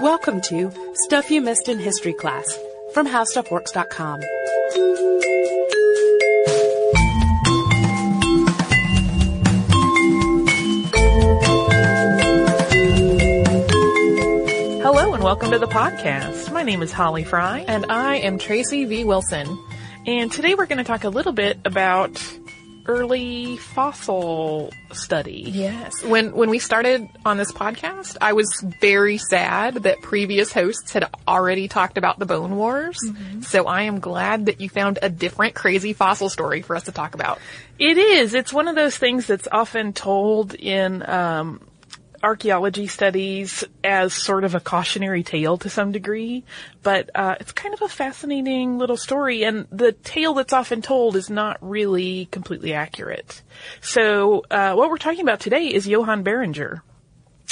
Welcome to Stuff You Missed in History Class from HowStuffWorks.com. Hello and welcome to the podcast. My name is Holly Fry. And I am Tracy V. Wilson. And today we're going to talk a little bit about early fossil study. Yes. When when we started on this podcast, I was very sad that previous hosts had already talked about the Bone Wars. Mm-hmm. So I am glad that you found a different crazy fossil story for us to talk about. It is. It's one of those things that's often told in um, archaeology studies as sort of a cautionary tale to some degree, but uh, it's kind of a fascinating little story, and the tale that's often told is not really completely accurate. So, uh, what we're talking about today is Johann Beringer.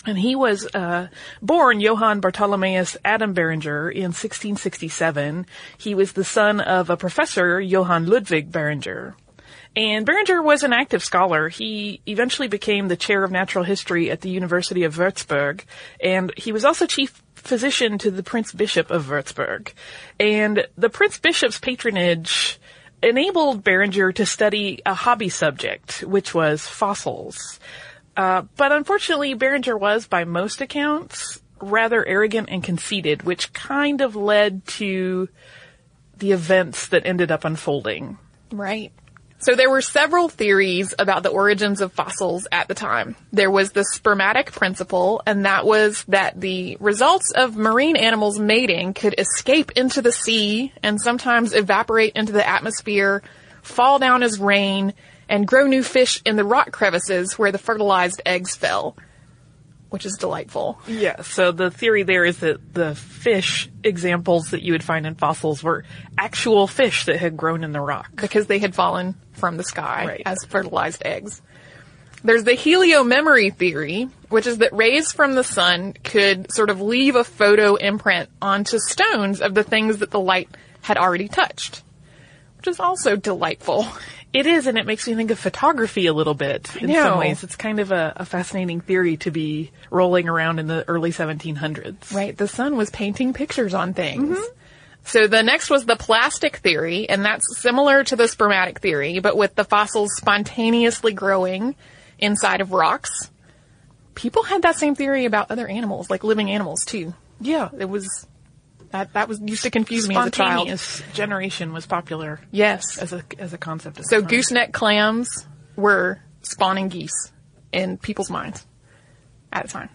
And he was uh, born Johann Bartholomeus Adam Beringer in 1667. He was the son of a professor, Johann Ludwig Beringer. And Beringer was an active scholar. He eventually became the chair of natural history at the University of Würzburg, and he was also chief physician to the Prince Bishop of Würzburg. And the Prince Bishop's patronage enabled Beringer to study a hobby subject, which was fossils. Uh, but unfortunately, Beringer was, by most accounts, rather arrogant and conceited, which kind of led to the events that ended up unfolding. Right. So there were several theories about the origins of fossils at the time. There was the spermatic principle, and that was that the results of marine animals mating could escape into the sea and sometimes evaporate into the atmosphere, fall down as rain, and grow new fish in the rock crevices where the fertilized eggs fell which is delightful. Yeah, so the theory there is that the fish examples that you would find in fossils were actual fish that had grown in the rock. Because they had fallen from the sky right. as fertilized eggs. There's the heliomemory theory, which is that rays from the sun could sort of leave a photo imprint onto stones of the things that the light had already touched, which is also delightful. It is, and it makes me think of photography a little bit in some ways. It's kind of a, a, fascinating theory to be rolling around in the early 1700s. Right. The sun was painting pictures on things. Mm-hmm. So the next was the plastic theory, and that's similar to the spermatic theory, but with the fossils spontaneously growing inside of rocks. People had that same theory about other animals, like living animals too. Yeah. It was that that was used to confuse me as a child. generation was popular. Yes, as a as a concept. so gooseneck clams were spawning geese in people's minds at the time.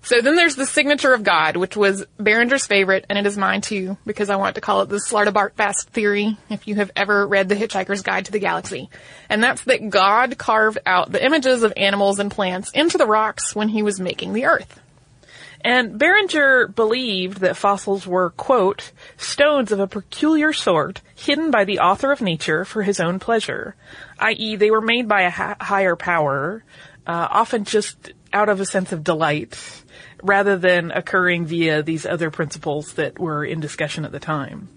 So then there's the signature of God, which was Beringer's favorite, and it is mine too, because I want to call it the Slartibartfast theory, if you have ever read The Hitchhiker's Guide to the Galaxy. And that's that God carved out the images of animals and plants into the rocks when he was making the earth. And Beringer believed that fossils were, quote, stones of a peculiar sort, hidden by the author of nature for his own pleasure, i.e. they were made by a ha- higher power, uh, often just out of a sense of delight, rather than occurring via these other principles that were in discussion at the time.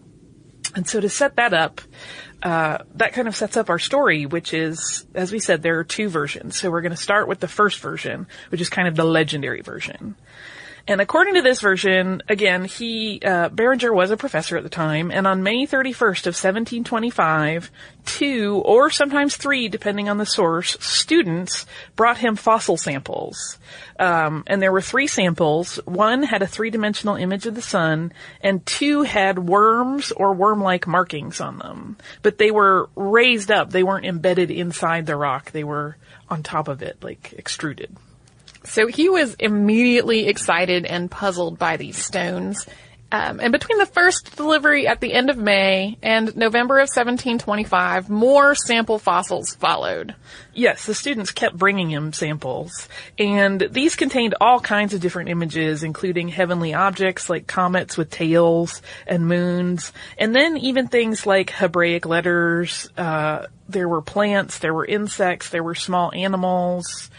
And so to set that up, uh, that kind of sets up our story, which is, as we said, there are two versions. So we're going to start with the first version, which is kind of the legendary version. And according to this version, again, he, uh, was a professor at the time, and on May 31st of 1725, two, or sometimes three, depending on the source, students brought him fossil samples. Um, and there were three samples. One had a three-dimensional image of the sun, and two had worms or worm-like markings on them. But they were raised up. They weren't embedded inside the rock. They were on top of it, like extruded. So he was immediately excited and puzzled by these stones. Um, and between the first delivery at the end of May and November of 1725, more sample fossils followed. Yes, the students kept bringing him samples, and these contained all kinds of different images, including heavenly objects like comets with tails and moons, and then even things like Hebraic letters. Uh, there were plants, there were insects, there were small animals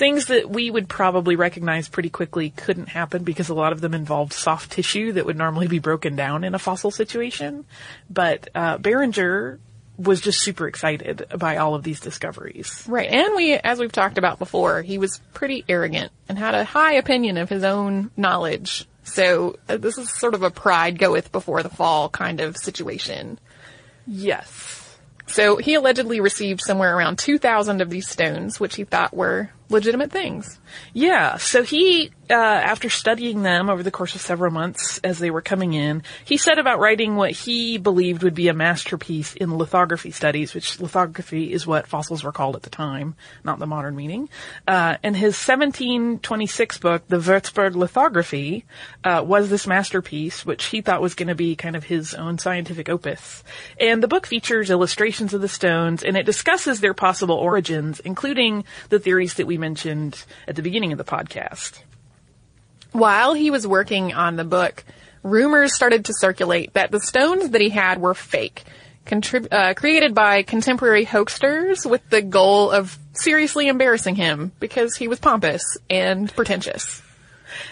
things that we would probably recognize pretty quickly couldn't happen because a lot of them involved soft tissue that would normally be broken down in a fossil situation. But uh, Beringer was just super excited by all of these discoveries. Right. And we, as we've talked about before, he was pretty arrogant and had a high opinion of his own knowledge. So uh, this is sort of a pride goeth before the fall kind of situation. Yes. So he allegedly received somewhere around 2,000 of these stones, which he thought were legitimate things. Yeah, so he, uh, after studying them over the course of several months as they were coming in, he set about writing what he believed would be a masterpiece in lithography studies, which lithography is what fossils were called at the time, not the modern meaning. Uh, and his 1726 book, The Würzburg Lithography, uh, was this masterpiece, which he thought was going to be kind of his own scientific opus. And the book features illustrations of the stones, and it discusses their possible origins, including the theories that we mentioned at the beginning of the podcast. While he was working on the book, rumors started to circulate that the stones that he had were fake, contrib- uh, created by contemporary hoaxsters with the goal of seriously embarrassing him because he was pompous and pretentious.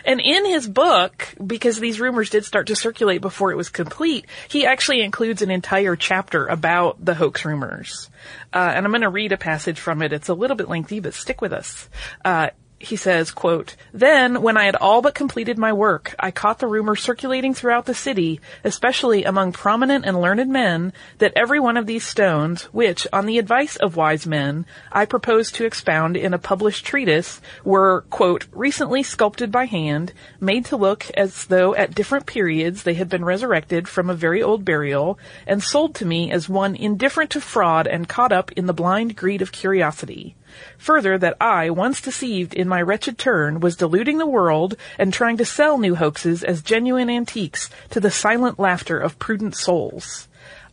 And in his book, because these rumors did start to circulate before it was complete, he actually includes an entire chapter about the hoax rumors. Uh, and I'm going to read a passage from it. It's a little bit lengthy, but stick with us. Uh, he says, quote, Then, when I had all but completed my work, I caught the rumor circulating throughout the city, especially among prominent and learned men, that every one of these stones, which, on the advice of wise men, I proposed to expound in a published treatise, were, quote, recently sculpted by hand, made to look as though at different periods they had been resurrected from a very old burial, and sold to me as one indifferent to fraud and caught up in the blind greed of curiosity. Further, that I, once deceived in my wretched turn, was deluding the world and trying to sell new hoaxes as genuine antiques to the silent laughter of prudent souls.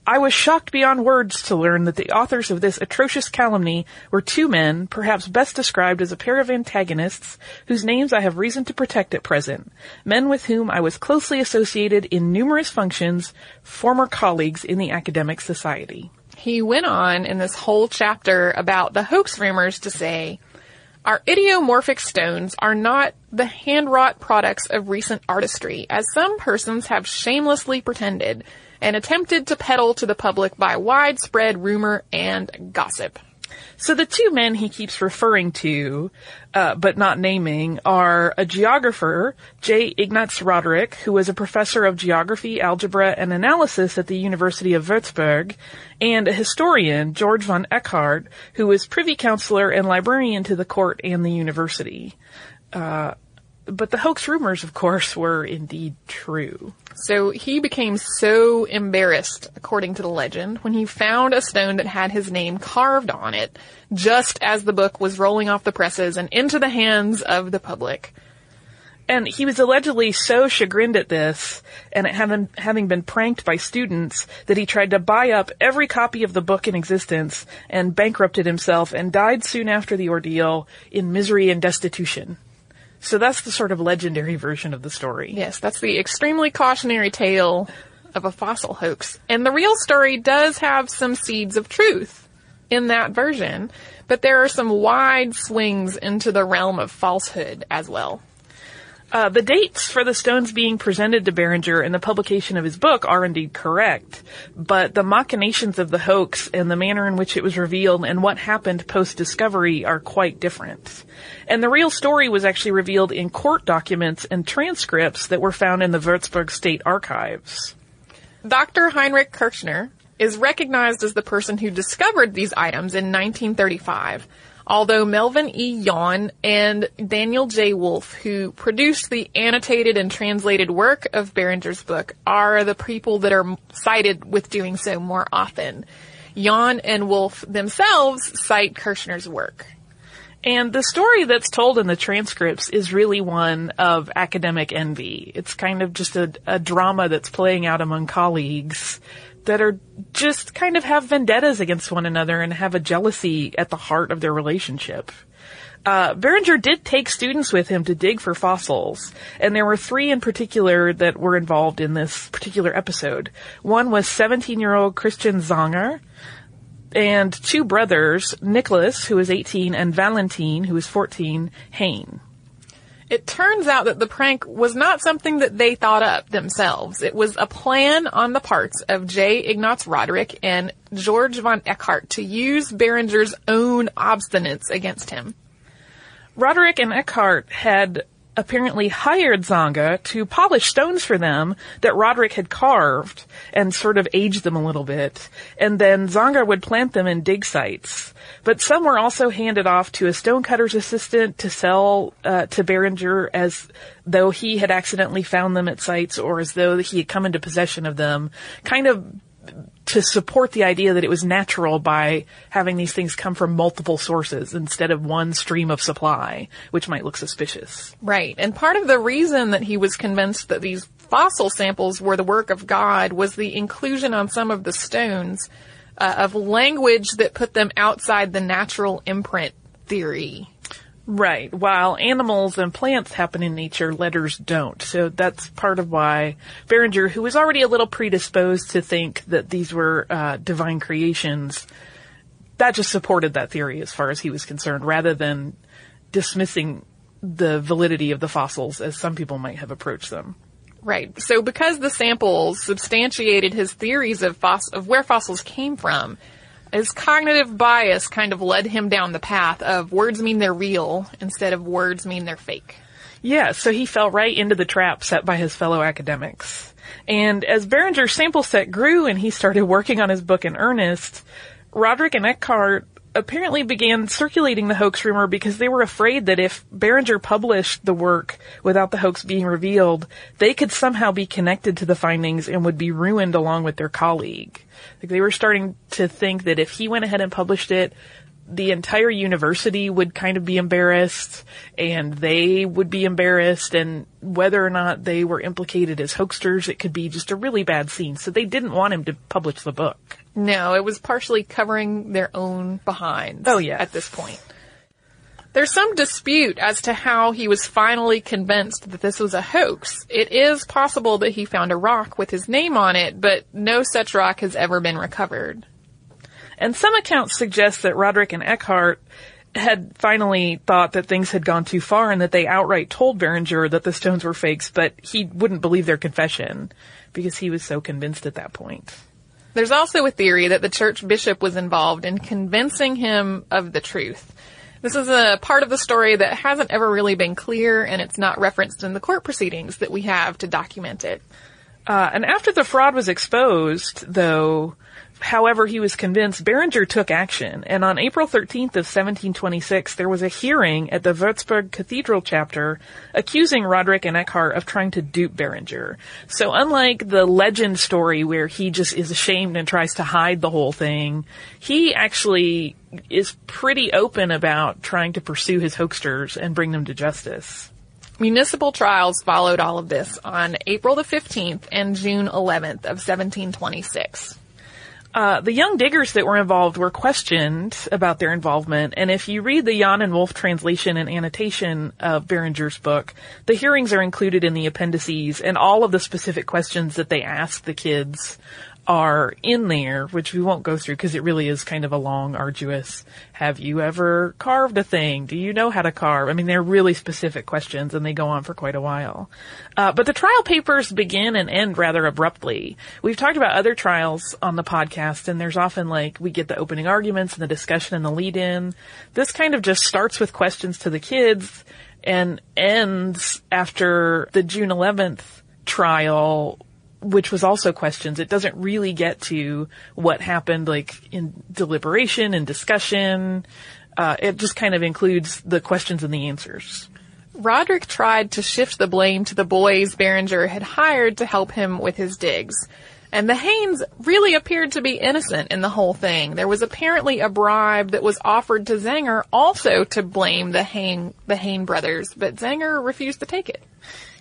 I was shocked beyond words to learn that the authors of this atrocious calumny were two men, perhaps best described as a pair of antagonists, whose names I have reason to protect at present, men with whom I was closely associated in numerous functions, former colleagues in the academic society. He went on in this whole chapter about the hoax rumors to say, our idiomorphic stones are not the hand-wrought products of recent artistry, as some persons have shamelessly pretended and attempted to peddle to the public by widespread rumor and gossip. So the two men he keeps referring to, uh, but not naming, are a geographer, J. Ignaz Roderick, who was a professor of geography, algebra, and analysis at the University of Würzburg, and a historian, George von Eckhart, who was privy councillor and librarian to the court and the university. Uh, but the hoax rumors, of course, were indeed true. So he became so embarrassed, according to the legend, when he found a stone that had his name carved on it, just as the book was rolling off the presses and into the hands of the public. And he was allegedly so chagrined at this, and at having, having been pranked by students, that he tried to buy up every copy of the book in existence and bankrupted himself and died soon after the ordeal in misery and destitution. So that's the sort of legendary version of the story. Yes, that's the extremely cautionary tale of a fossil hoax. And the real story does have some seeds of truth in that version, but there are some wide swings into the realm of falsehood as well. Uh, the dates for the stones being presented to Beringer in the publication of his book are indeed correct, but the machinations of the hoax and the manner in which it was revealed and what happened post-discovery are quite different. And the real story was actually revealed in court documents and transcripts that were found in the Würzburg State Archives. Dr. Heinrich Kirchner is recognized as the person who discovered these items in 1935 although Melvin E. Jahn and Daniel J. Woolf, who produced the annotated and translated work of Beringer's book, are the people that are cited with doing so more often. Jahn and Woolf themselves cite Kirchner's work. And the story that's told in the transcripts is really one of academic envy. It's kind of just a, a drama that's playing out among colleagues that are just kind of have vendettas against one another and have a jealousy at the heart of their relationship. Uh, Beringer did take students with him to dig for fossils, and there were three in particular that were involved in this particular episode. One was 17-year-old Christian Zanger, and two brothers, Nicholas, who was 18, and Valentine, who was 14, Hehn. It turns out that the prank was not something that they thought up themselves. It was a plan on the parts of J. Ignatz Roderick and George von Eckhart to use Beringer's own obstinance against him. Roderick and Eckhart had apparently hired Zanger to polish stones for them that Roderick had carved and sort of aged them a little bit. And then Zanger would plant them in dig sites. But some were also handed off to a stonecutter's assistant to sell uh, to Beringer as though he had accidentally found them at sites or as though he had come into possession of them, kind of to support the idea that it was natural by having these things come from multiple sources instead of one stream of supply, which might look suspicious. Right. And part of the reason that he was convinced that these fossil samples were the work of God was the inclusion on some of the stones uh, of language that put them outside the natural imprint theory. Right. While animals and plants happen in nature, letters don't. So that's part of why Beringer, who was already a little predisposed to think that these were uh, divine creations, that just supported that theory as far as he was concerned, rather than dismissing the validity of the fossils as some people might have approached them. Right. So because the samples substantiated his theories of, foss- of where fossils came from, his cognitive bias kind of led him down the path of words mean they're real instead of words mean they're fake. Yeah, so he fell right into the trap set by his fellow academics. And as Beringer's sample set grew and he started working on his book in earnest, Roderick and Eckhart apparently began circulating the hoax rumor because they were afraid that if Beringer published the work without the hoax being revealed, they could somehow be connected to the findings and would be ruined along with their colleague. Like they were starting to think that if he went ahead and published it, the entire university would kind of be embarrassed and they would be embarrassed and whether or not they were implicated as hoaxers, it could be just a really bad scene. So they didn't want him to publish the book. No, it was partially covering their own behinds. Oh, yes. At this point. There's some dispute as to how he was finally convinced that this was a hoax. It is possible that he found a rock with his name on it, but no such rock has ever been recovered. And some accounts suggest that Roderick and Eckhart had finally thought that things had gone too far and that they outright told Beringer that the stones were fakes, but he wouldn't believe their confession because he was so convinced at that point. There's also a theory that the church bishop was involved in convincing him of the truth. This is a part of the story that hasn't ever really been clear and it's not referenced in the court proceedings that we have to document it. Uh, and after the fraud was exposed, though, however he was convinced, Beringer took action. And on April 13th of 1726, there was a hearing at the Würzburg Cathedral chapter accusing Roderick and Eckhart of trying to dupe Beringer. So unlike the legend story where he just is ashamed and tries to hide the whole thing, he actually is pretty open about trying to pursue his hoaxers and bring them to justice. Municipal trials followed all of this on April the 15th and June 11th of 1726. Uh, the young diggers that were involved were questioned about their involvement, and if you read the Jahn and Woolf translation and annotation of Beringer's book, the hearings are included in the appendices, and all of the specific questions that they asked the kids are in there, which we won't go through because it really is kind of a long, arduous, have you ever carved a thing? Do you know how to carve? I mean, they're really specific questions and they go on for quite a while. Uh, but the trial papers begin and end rather abruptly. We've talked about other trials on the podcast and there's often like, we get the opening arguments and the discussion and the lead in. This kind of just starts with questions to the kids and ends after the June 11th trial which was also questions. It doesn't really get to what happened like in deliberation and discussion. Uh, it just kind of includes the questions and the answers. Roderick tried to shift the blame to the boys Beringer had hired to help him with his digs. And the Hehns really appeared to be innocent in the whole thing. There was apparently a bribe that was offered to Zanger also to blame the Hehn, the Hehn brothers, but Zanger refused to take it.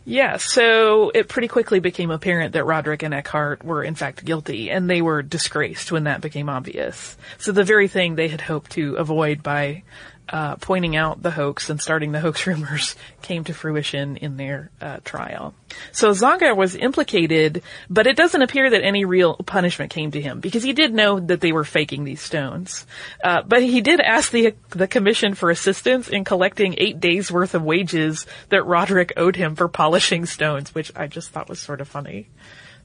Yeah, so it pretty quickly became apparent that Roderick and Eckhart were in fact guilty, and they were disgraced when that became obvious. So the very thing they had hoped to avoid by uh, pointing out the hoax and starting the hoax rumors came to fruition in their uh, trial. So Zanger was implicated, but it doesn't appear that any real punishment came to him because he did know that they were faking these stones. Uh, but he did ask the the commission for assistance in collecting eight days worth of wages that Roderick owed him for polishing stones, which I just thought was sort of funny.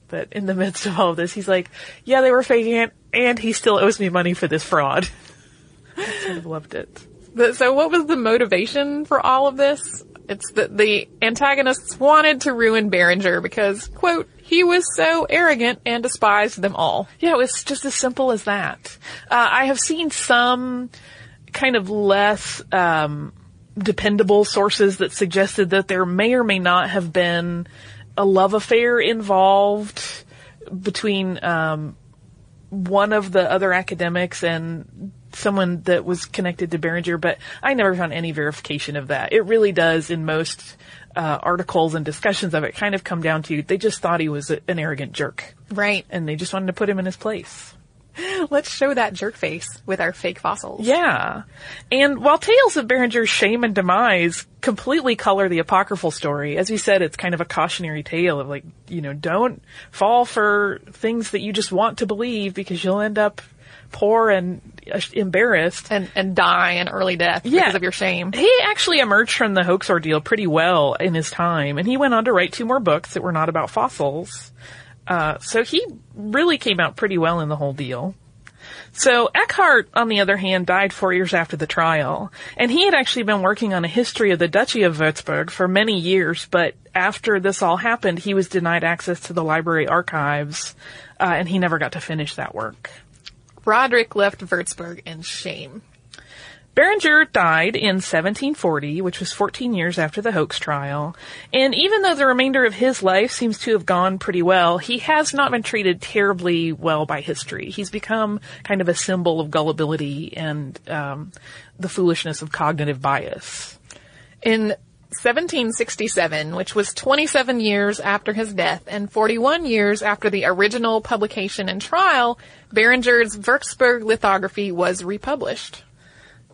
But in the midst of all of this, he's like, "Yeah, they were faking it, and he still owes me money for this fraud." I sort of loved it. So what was the motivation for all of this? It's that the antagonists wanted to ruin Beringer because, quote, he was so arrogant and despised them all. Yeah, it was just as simple as that. Uh, I have seen some kind of less um, dependable sources that suggested that there may or may not have been a love affair involved between um, one of the other academics and someone that was connected to Beringer, but I never found any verification of that. It really does in most uh, articles and discussions of it kind of come down to they just thought he was a, an arrogant jerk. Right. And they just wanted to put him in his place. Let's show that jerk face with our fake fossils. Yeah. And while tales of Beringer's shame and demise completely color the apocryphal story, as we said, it's kind of a cautionary tale of like, you know, don't fall for things that you just want to believe because you'll end up poor and embarrassed. And, and die an early death Yeah. because of your shame. He actually emerged from the hoax ordeal pretty well in his time, and he went on to write two more books that were not about fossils. Uh, so he really came out pretty well in the whole deal. So Eckhart, on the other hand, died four years after the trial, and he had actually been working on a history of the Duchy of Würzburg for many years, but after this all happened, he was denied access to the library archives, uh, and he never got to finish that work. Roderick left Würzburg in shame. Beringer died in 1740, which was 14 years after the hoax trial, and even though the remainder of his life seems to have gone pretty well, he has not been treated terribly well by history. He's become kind of a symbol of gullibility and um, the foolishness of cognitive bias. In 1767, which was 27 years after his death and 41 years after the original publication and trial, Beringer's Würzburg lithography was republished.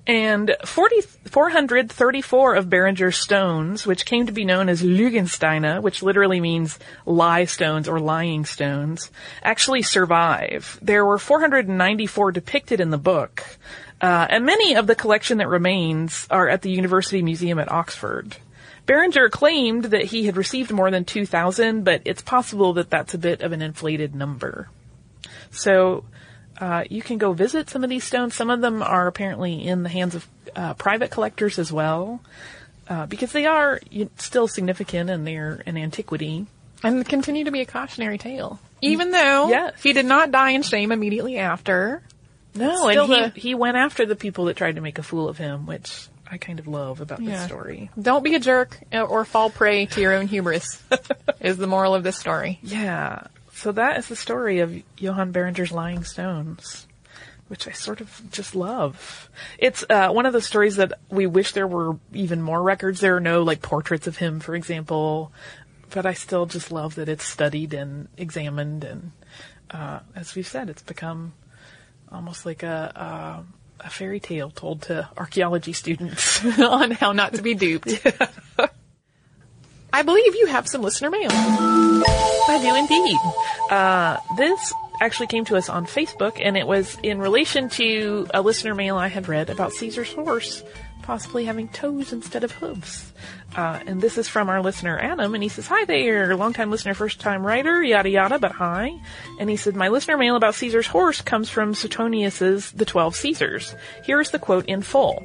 And 40, 434 of Beringer's stones, which came to be known as Lügensteine, which literally means lie stones or lying stones, actually survive. There were 494 depicted in the book, uh, and many of the collection that remains are at the University Museum at Oxford. Beringer claimed that he had received more than 2,000, but it's possible that that's a bit of an inflated number. So, uh, you can go visit some of these stones. Some of them are apparently in the hands of uh, private collectors as well, uh, because they are still significant and they're an antiquity. And continue to be a cautionary tale. Even though Yes. he did not die in shame immediately after. No, and he, the- he went after the people that tried to make a fool of him, which I kind of love about this Yeah. story. Don't be a jerk uh, or fall prey to your own hubris, is the moral of this story. Yeah. So that is the story of Johann Beringer's Lying Stones, which I sort of just love. It's uh, one of the stories that we wish there were even more records. There are no like portraits of him, for example, but I still just love that it's studied and examined, and uh, as we've said, it's become almost like a. a fairy tale told to archaeology students. on how not to be duped. I believe you have some listener mail. I do indeed. Uh, this actually came to us on Facebook, and it was in relation to a listener mail I had read about Caesar's horse possibly having toes instead of hooves. Uh, and this is from our listener Adam, and he says, "Hi there, long-time listener, first-time writer, yada yada, but hi." And he said, "My listener mail about Caesar's horse comes from Suetonius's *The Twelve Caesars.' Here is the quote in full."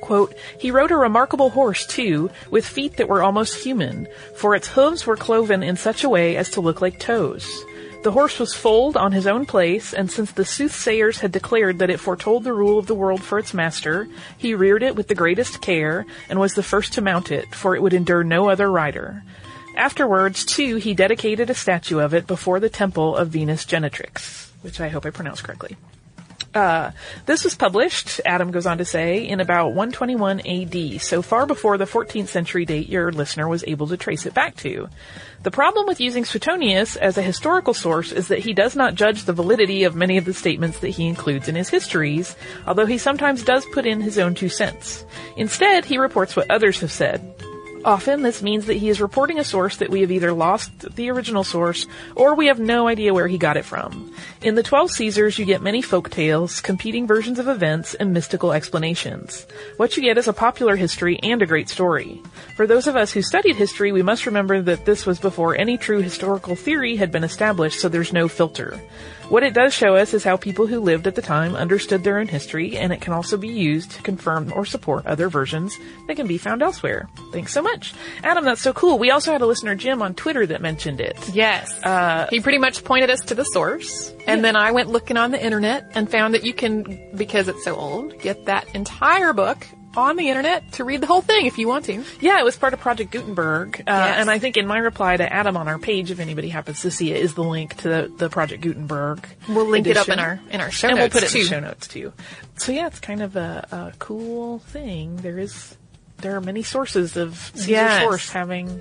Quote, he rode a remarkable horse too, with feet that were almost human, for its hooves were cloven in such a way as to look like toes. The horse was foaled on his own place, and since the soothsayers had declared that it foretold the rule of the world for its master, he reared it with the greatest care, and was the first to mount it, for it would endure no other rider. Afterwards, too, he dedicated a statue of it before the temple of Venus Genetrix, which I hope I pronounced correctly. Uh, this was published, Adam goes on to say, in about 121 AD, so far before the 14th century date your listener was able to trace it back to. The problem with using Suetonius as a historical source is that he does not judge the validity of many of the statements that he includes in his histories, although he sometimes does put in his own two cents. Instead, he reports what others have said. Often this means that he is reporting a source that we have either lost the original source or we have no idea where he got it from. In the Twelve Caesars you get many folk tales, competing versions of events, and mystical explanations. What you get is a popular history and a great story. For those of us who studied history, we must remember that this was before any true historical theory had been established, so there's no filter. What it does show us is how people who lived at the time understood their own history, and it can also be used to confirm or support other versions that can be found elsewhere. Thanks so much. Adam, that's so cool. We also had a listener, Jim, on Twitter that mentioned it. Yes. Uh, he pretty much pointed us to the source, and yeah. then I went looking on the internet and found that you can, because it's so old, get that entire book on the internet to read the whole thing if you want to. Yeah, it was part of Project Gutenberg. Uh, yes. And I think in my reply to Adam on our page, if anybody happens to see it, is the link to the, the Project Gutenberg. We'll link edition. it up in our in our show and notes. we'll put it too. in the show notes too. So yeah, it's kind of a, a cool thing. There is there are many sources of Caesar yes. source having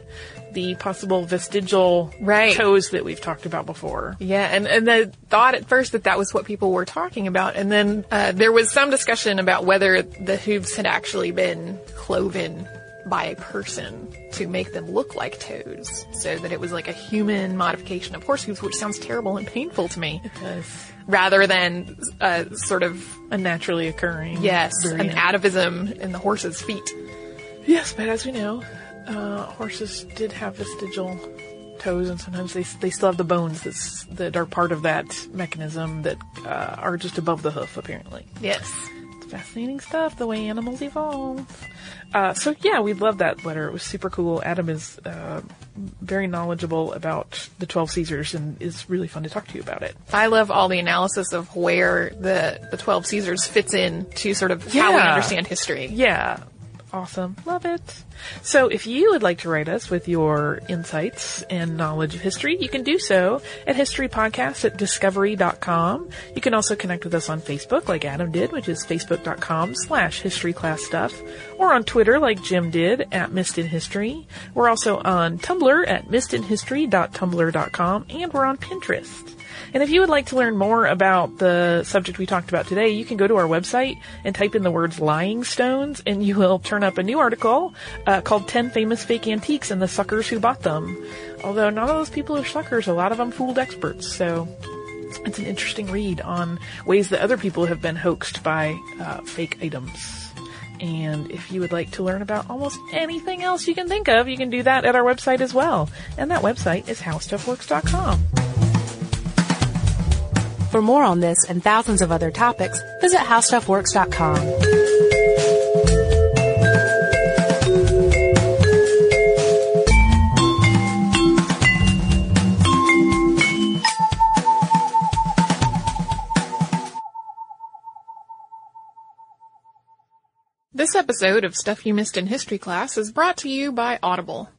the possible vestigial right. toes that we've talked about before. Yeah, and and the thought at first that that was what people were talking about, and then uh, there was some discussion about whether the hooves had actually been cloven by a person to make them look like toes, so that it was like a human modification of horse hooves, which sounds terrible and painful to me. It does. Rather than a sort of a naturally occurring, yes, variant. an atavism in the horse's feet. Yes, but as we know, uh, horses did have vestigial toes, and sometimes they they still have the bones that's, that are part of that mechanism that uh, are just above the hoof, apparently. Yes. It's fascinating stuff, the way animals evolve. Uh, so yeah, we love that letter. It was super cool. Adam is uh, very knowledgeable about the Twelve Caesars and is really fun to talk to you about it. I love all the analysis of where the the Twelve Caesars fits in to sort of yeah. how we understand history. Yeah, Awesome. Love it. So if you would like to write us with your insights and knowledge of history, you can do so at historypodcast at discovery.com. You can also connect with us on Facebook like Adam did, which is facebook.com slash history class stuff, or on Twitter like Jim did at Missed in History. We're also on Tumblr at missedinhistory.tumblr.com, and we're on Pinterest. And if you would like to learn more about the subject we talked about today, you can go to our website and type in the words lying stones and you will turn up a new article uh, called 10 Famous Fake Antiques and the Suckers Who Bought Them. Although none of those people are suckers, a lot of them fooled experts. So it's an interesting read on ways that other people have been hoaxed by uh, fake items. And if you would like to learn about almost anything else you can think of, you can do that at our website as well. And that website is howstuffworks.com. For more on this and thousands of other topics, visit howstuffworks.com. This episode of Stuff You Missed in History Class is brought to you by Audible.